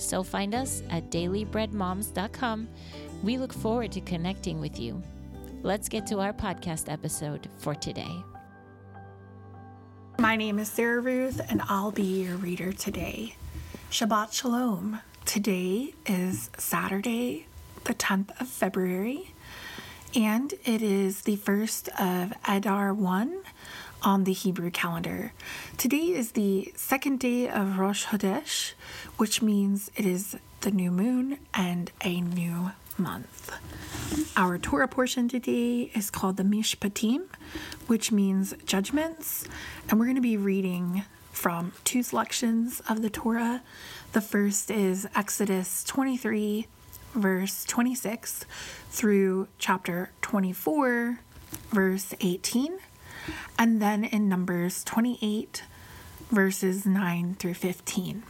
So find us at dailybreadmoms.com. We look forward to connecting with you. Let's get to our podcast episode for today. My name is Sarah Ruth, and I'll be your reader today. Shabbat Shalom. Today is Saturday, the 10th of February, and it is the first of Adar 1 on the Hebrew calendar. Today is the second day of Rosh Chodesh, which means it is the new moon and a new month. Our Torah portion today is called the Mishpatim, which means judgments, and we're going to be reading from two selections of the Torah. The first is Exodus 23 verse 26 through chapter 24, verse 18, and then in Numbers 28, verses 9 through 15.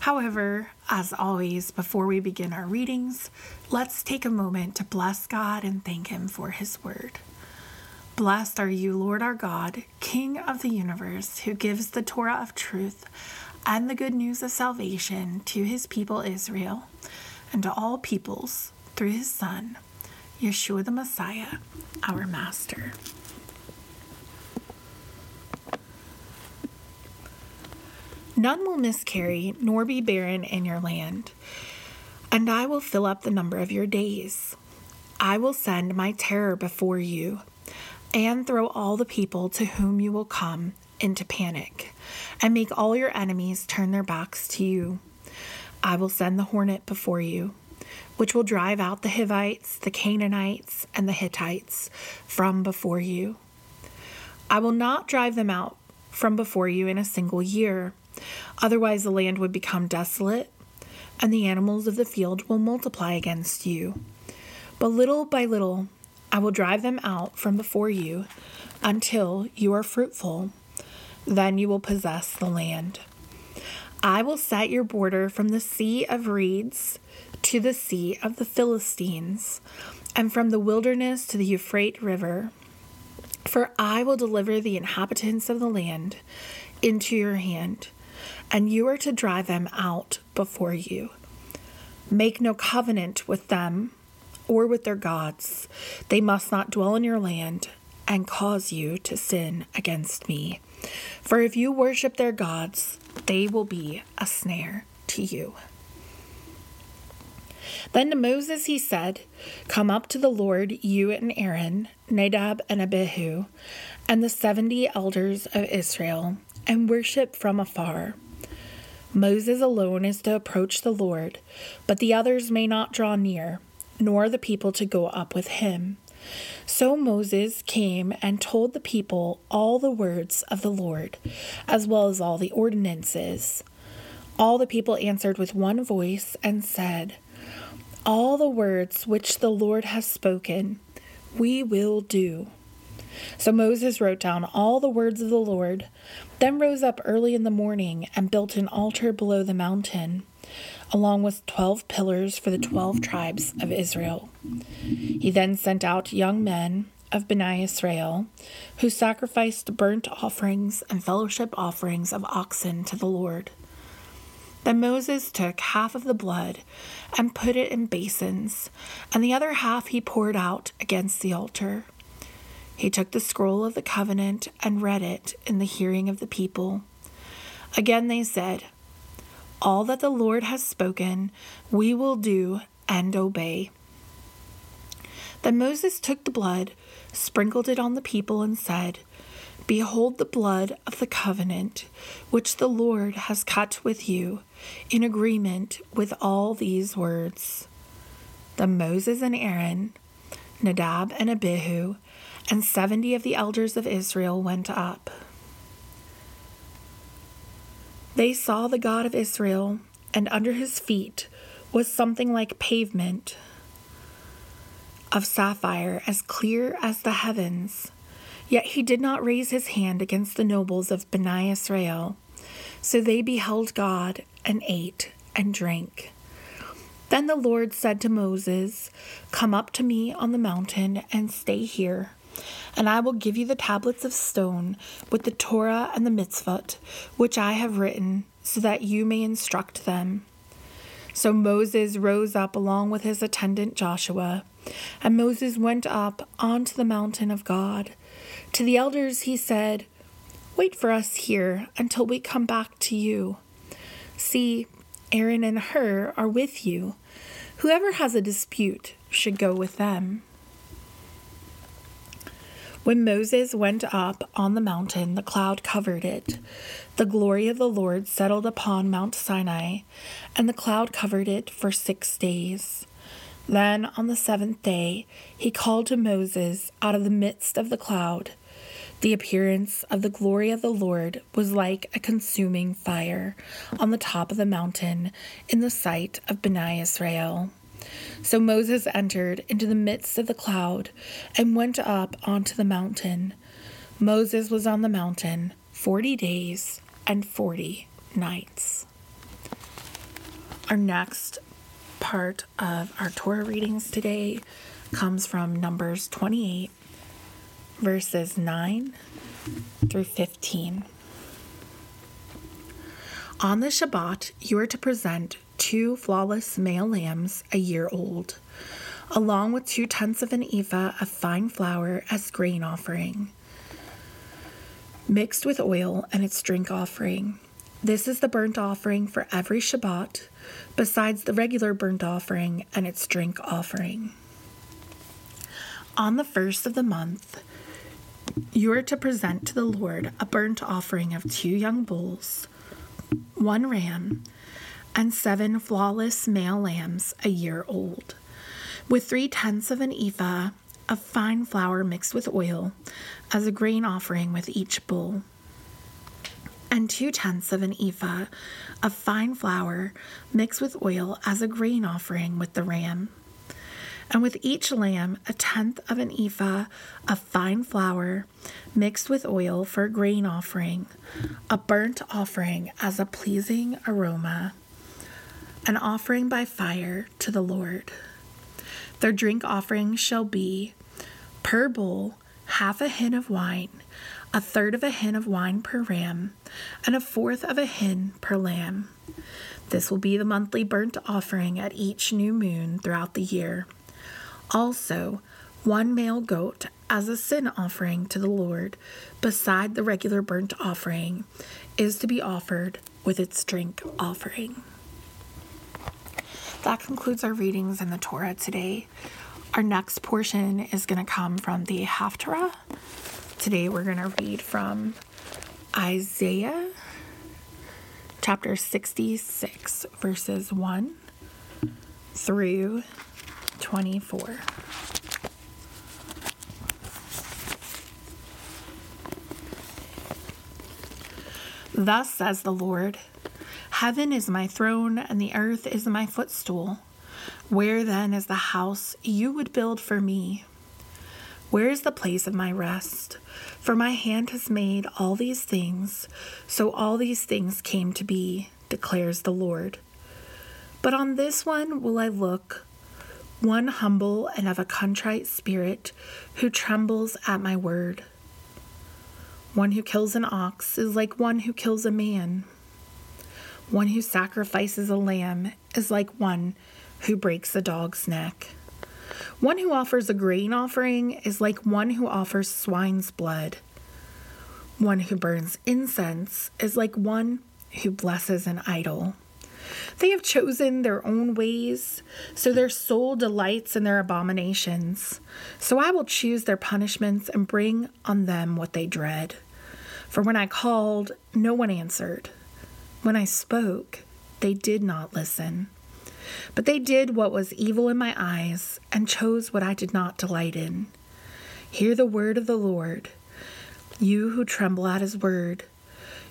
However, as always, before we begin our readings, let's take a moment to bless God and thank Him for His word. Blessed are you, Lord our God, King of the universe, who gives the Torah of truth and the good news of salvation to His people Israel and to all peoples through his Son, Yeshua the Messiah, our Master. None will miscarry nor be barren in your land, and I will fill up the number of your days. I will send my terror before you and throw all the people to whom you will come into panic, and make all your enemies turn their backs to you. I will send the hornet before you, which will drive out the Hivites, the Canaanites, and the Hittites from before you. I will not drive them out from before you in a single year, otherwise, the land would become desolate, and the animals of the field will multiply against you. But little by little, I will drive them out from before you until you are fruitful. Then you will possess the land. I will set your border from the Sea of Reeds to the Sea of the Philistines, and from the wilderness to the Euphrates River. For I will deliver the inhabitants of the land into your hand, and you are to drive them out before you. Make no covenant with them or with their gods. They must not dwell in your land and cause you to sin against me. For if you worship their gods, they will be a snare to you. Then to Moses he said, Come up to the Lord, you and Aaron, Nadab and Abihu, and the seventy elders of Israel, and worship from afar. Moses alone is to approach the Lord, but the others may not draw near, nor the people to go up with him. So Moses came and told the people all the words of the Lord, as well as all the ordinances. All the people answered with one voice and said, All the words which the Lord has spoken, we will do. So Moses wrote down all the words of the Lord, then rose up early in the morning and built an altar below the mountain along with 12 pillars for the 12 tribes of Israel. He then sent out young men of Bnei Israel who sacrificed burnt offerings and fellowship offerings of oxen to the Lord. Then Moses took half of the blood and put it in basins, and the other half he poured out against the altar. He took the scroll of the covenant and read it in the hearing of the people. Again they said, All that the Lord has spoken, we will do and obey. Then Moses took the blood, sprinkled it on the people, and said, Behold the blood of the covenant which the Lord has cut with you in agreement with all these words. Then Moses and Aaron, Nadab and Abihu, and seventy of the elders of Israel went up. They saw the God of Israel, and under his feet was something like pavement of sapphire as clear as the heavens. Yet he did not raise his hand against the nobles of Bani Israel. So they beheld God and ate and drank. Then the Lord said to Moses, Come up to me on the mountain and stay here, and I will give you the tablets of stone with the Torah and the mitzvot, which I have written, so that you may instruct them. So Moses rose up along with his attendant Joshua, and Moses went up onto the mountain of God. To the elders he said, Wait for us here until we come back to you. See, Aaron and Hur are with you. Whoever has a dispute should go with them. When Moses went up on the mountain, the cloud covered it. The glory of the Lord settled upon Mount Sinai, and the cloud covered it for six days. Then on the seventh day, he called to Moses out of the midst of the cloud. The appearance of the glory of the Lord was like a consuming fire on the top of the mountain in the sight of Bani Israel. So Moses entered into the midst of the cloud and went up onto the mountain. Moses was on the mountain forty days and forty nights. Our next part of our Torah readings today comes from Numbers 28 verses 9 through 15. On the Shabbat, you are to present two flawless male lambs a year old, along with two tenths of an ephah of fine flour as grain offering, mixed with oil and its drink offering. This is the burnt offering for every Shabbat, besides the regular burnt offering and its drink offering. On the first of the month, you are to present to the Lord a burnt offering of two young bulls, one ram, and seven flawless male lambs a year old, with three tenths of an ephah of fine flour mixed with oil as a grain offering with each bull, and two tenths of an ephah of fine flour mixed with oil as a grain offering with the ram. And with each lamb a tenth of an ephah of fine flour mixed with oil for a grain offering, a burnt offering as a pleasing aroma, an offering by fire to the Lord. Their drink offering shall be per bull half a hin of wine, a third of a hin of wine per ram, and a fourth of a hin per lamb. This will be the monthly burnt offering at each new moon throughout the year. Also, one male goat as a sin offering to the Lord, beside the regular burnt offering, is to be offered with its drink offering. That concludes our readings in the Torah today. Our next portion is going to come from the Haftarah. Today we're going to read from Isaiah chapter 66, verses 1 through 24. Thus says the Lord Heaven is my throne, and the earth is my footstool. Where then is the house you would build for me? Where is the place of my rest? For my hand has made all these things, so all these things came to be, declares the Lord. But on this one will I look one humble and of a contrite spirit, who trembles at my word. One who kills an ox is like one who kills a man. One who sacrifices a lamb is like one who breaks a dog's neck. One who offers a grain offering is like one who offers swine's blood. One who burns incense is like one who blesses an idol. They have chosen their own ways, so their soul delights in their abominations. So I will choose their punishments and bring on them what they dread. For when I called, no one answered. When I spoke, they did not listen. But they did what was evil in my eyes and chose what I did not delight in. Hear the word of the Lord, you who tremble at his word.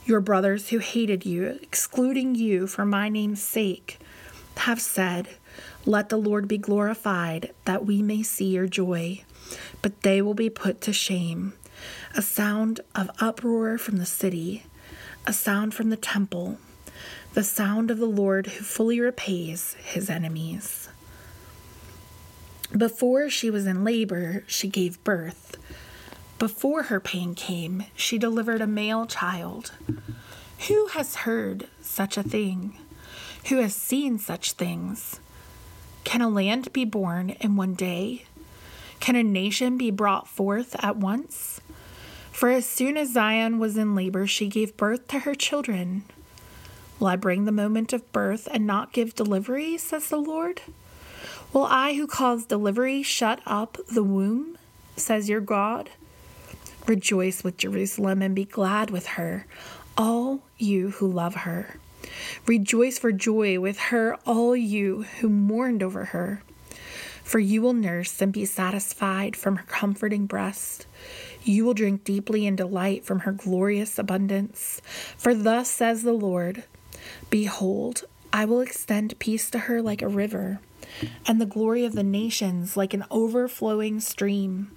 Your brothers who hated you, excluding you for my name's sake, have said, Let the Lord be glorified, that we may see your joy. But they will be put to shame. A sound of uproar from the city, a sound from the temple, the sound of the Lord who fully repays his enemies. Before she was in labor, she gave birth. Before her pain came, she delivered a male child. Who has heard such a thing? Who has seen such things? Can a land be born in one day? Can a nation be brought forth at once? For as soon as Zion was in labor, she gave birth to her children. Will I bring the moment of birth and not give delivery, says the Lord? Will I who cause delivery shut up the womb, says your God? Rejoice with Jerusalem and be glad with her, all you who love her. Rejoice for joy with her, all you who mourned over her. For you will nurse and be satisfied from her comforting breast. You will drink deeply and delight from her glorious abundance. For thus says the Lord Behold, I will extend peace to her like a river, and the glory of the nations like an overflowing stream.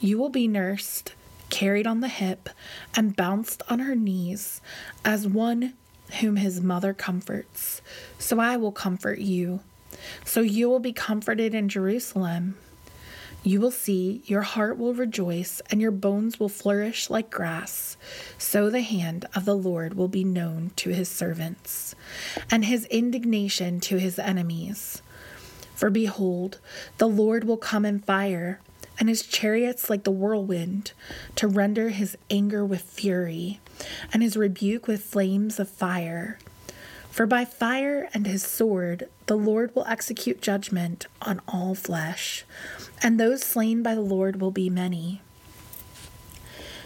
You will be nursed carried on the hip, and bounced on her knees as one whom his mother comforts. So I will comfort you. So you will be comforted in Jerusalem. You will see, your heart will rejoice, and your bones will flourish like grass. So the hand of the Lord will be known to his servants, and his indignation to his enemies. For behold, the Lord will come in fire and his chariots like the whirlwind, to render his anger with fury, and his rebuke with flames of fire. For by fire and his sword the Lord will execute judgment on all flesh, and those slain by the Lord will be many.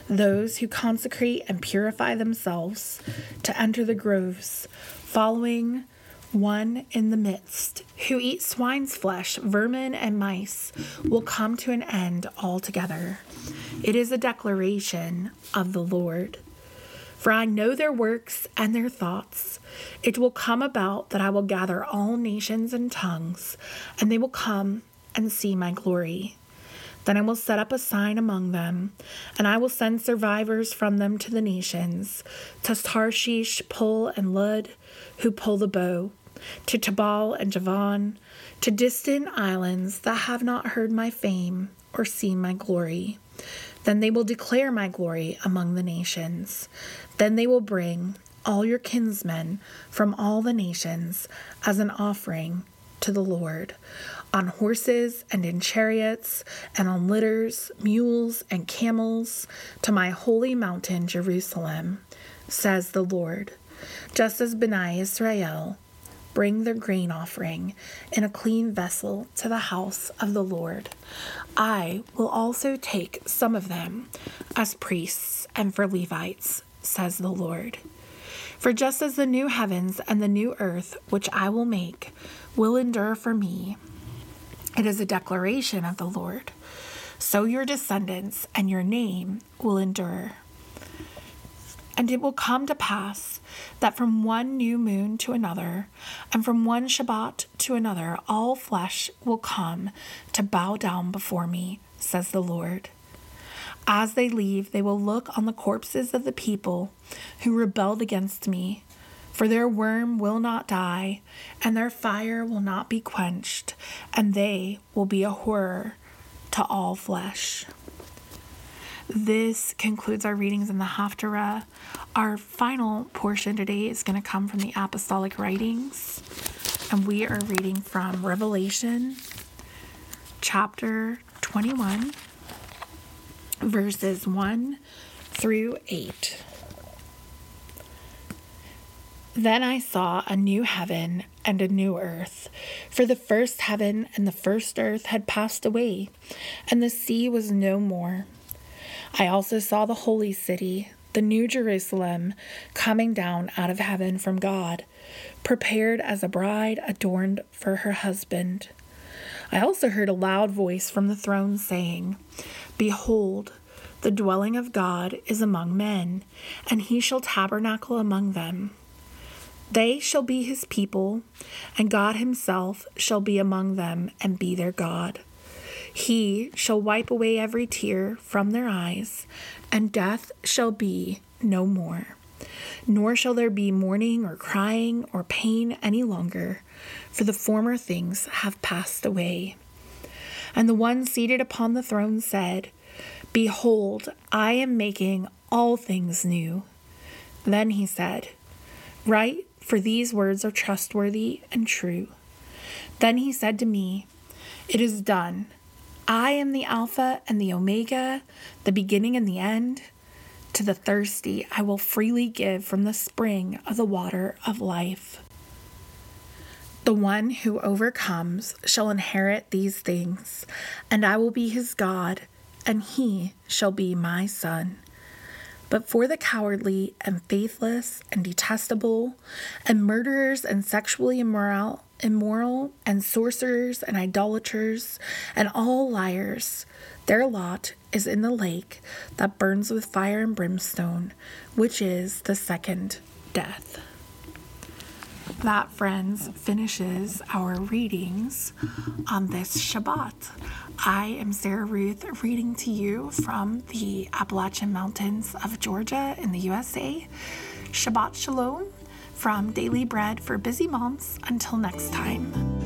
Those who consecrate and purify themselves to enter the groves, following one in the midst, who eat swine's flesh, vermin, and mice, will come to an end altogether. It is a declaration of the Lord. For I know their works and their thoughts. It will come about that I will gather all nations and tongues, and they will come and see my glory. Then I will set up a sign among them, and I will send survivors from them to the nations, to Tarshish, Pul, and Lud, who pull the bow, to Tubal and Javan, to distant islands that have not heard my fame or seen my glory. Then they will declare my glory among the nations. Then they will bring all your kinsmen from all the nations as an offering to the Lord on horses and in chariots and on litters, mules and camels to my holy mountain Jerusalem, says the Lord. Just as B'nai Israel bring their grain offering in a clean vessel to the house of the Lord. I will also take some of them as priests and for Levites, says the Lord. For just as the new heavens and the new earth, which I will make, will endure for me, it is a declaration of the Lord, so your descendants and your name will endure. And it will come to pass that from one new moon to another, and from one Shabbat to another, all flesh will come to bow down before me, says the Lord. As they leave, they will look on the corpses of the people who rebelled against me. For their worm will not die, and their fire will not be quenched, and they will be a horror to all flesh. This concludes our readings in the Haftarah. Our final portion today is going to come from the Apostolic Writings, and we are reading from Revelation chapter 21, verses 1 through 8. Then I saw a new heaven and a new earth, for the first heaven and the first earth had passed away, and the sea was no more. I also saw the holy city, the new Jerusalem, coming down out of heaven from God, prepared as a bride adorned for her husband. I also heard a loud voice from the throne saying, Behold, the dwelling of God is among men, and he shall tabernacle among them. They shall be his people, and God himself shall be among them and be their God. He shall wipe away every tear from their eyes, and death shall be no more. Nor shall there be mourning or crying or pain any longer, for the former things have passed away. And the one seated upon the throne said, Behold, I am making all things new. Then he said, Write for these words are trustworthy and true. Then he said to me, It is done. I am the Alpha and the Omega, the beginning and the end. To the thirsty, I will freely give from the spring of the water of life. The one who overcomes shall inherit these things, and I will be his God, and he shall be my son. But for the cowardly and faithless and detestable, and murderers and sexually immoral, immoral and sorcerers and idolaters and all liars, their lot is in the lake that burns with fire and brimstone, which is the second death. That, friends, finishes our readings on this Shabbat. I am Sarah Ruth reading to you from the Appalachian Mountains of Georgia in the USA. Shabbat Shalom from Daily Bread for Busy Moms. Until next time.